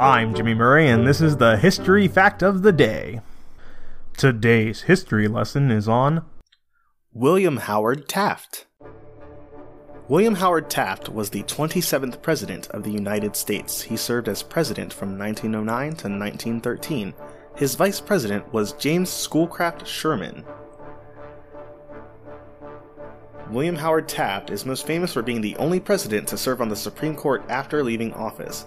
I'm Jimmy Murray, and this is the History Fact of the Day. Today's history lesson is on William Howard Taft. William Howard Taft was the 27th President of the United States. He served as President from 1909 to 1913. His Vice President was James Schoolcraft Sherman. William Howard Taft is most famous for being the only president to serve on the Supreme Court after leaving office.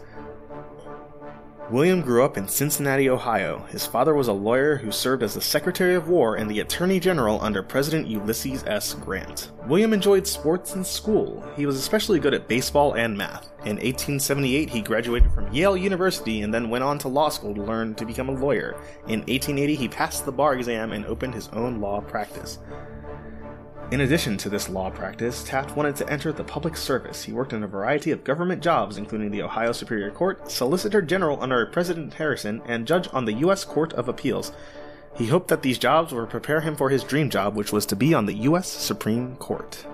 William grew up in Cincinnati, Ohio. His father was a lawyer who served as the Secretary of War and the Attorney General under President Ulysses S. Grant. William enjoyed sports in school. He was especially good at baseball and math. In 1878, he graduated from Yale University and then went on to law school to learn to become a lawyer. In 1880, he passed the bar exam and opened his own law practice. In addition to this law practice, Taft wanted to enter the public service. He worked in a variety of government jobs, including the Ohio Superior Court, Solicitor General under President Harrison, and judge on the U.S. Court of Appeals. He hoped that these jobs would prepare him for his dream job, which was to be on the U.S. Supreme Court.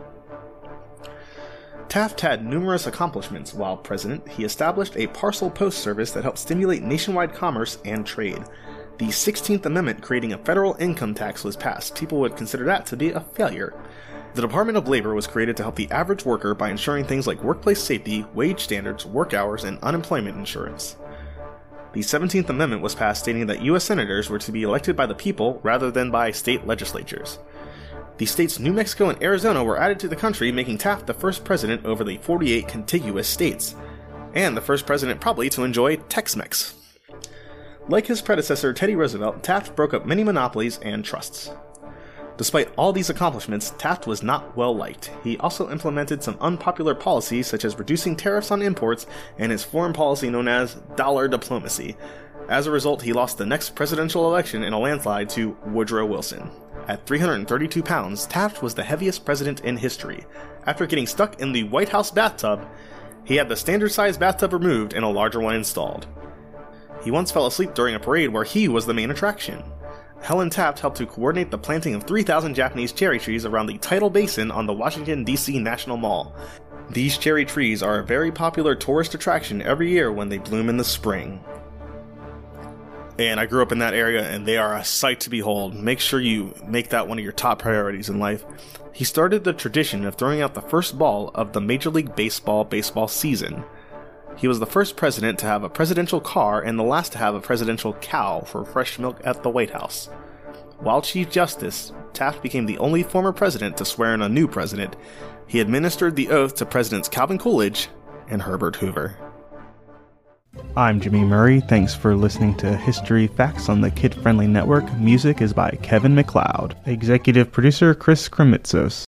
Taft had numerous accomplishments while president. He established a parcel post service that helped stimulate nationwide commerce and trade. The 16th Amendment creating a federal income tax was passed. People would consider that to be a failure. The Department of Labor was created to help the average worker by ensuring things like workplace safety, wage standards, work hours, and unemployment insurance. The 17th Amendment was passed stating that U.S. senators were to be elected by the people rather than by state legislatures. The states New Mexico and Arizona were added to the country, making Taft the first president over the 48 contiguous states, and the first president probably to enjoy Tex Mex. Like his predecessor Teddy Roosevelt, Taft broke up many monopolies and trusts. Despite all these accomplishments, Taft was not well liked. He also implemented some unpopular policies such as reducing tariffs on imports and his foreign policy known as dollar diplomacy. As a result, he lost the next presidential election in a landslide to Woodrow Wilson. At 332 pounds, Taft was the heaviest president in history. After getting stuck in the White House bathtub, he had the standard sized bathtub removed and a larger one installed. He once fell asleep during a parade where he was the main attraction. Helen Taft helped to coordinate the planting of 3,000 Japanese cherry trees around the tidal basin on the Washington, D.C. National Mall. These cherry trees are a very popular tourist attraction every year when they bloom in the spring. And I grew up in that area, and they are a sight to behold. Make sure you make that one of your top priorities in life. He started the tradition of throwing out the first ball of the Major League Baseball baseball season. He was the first president to have a presidential car and the last to have a presidential cow for fresh milk at the White House. While Chief Justice, Taft became the only former president to swear in a new president. He administered the oath to Presidents Calvin Coolidge and Herbert Hoover. I'm Jimmy Murray. Thanks for listening to History Facts on the Kid Friendly Network. Music is by Kevin MacLeod. Executive producer Chris Krimitsos.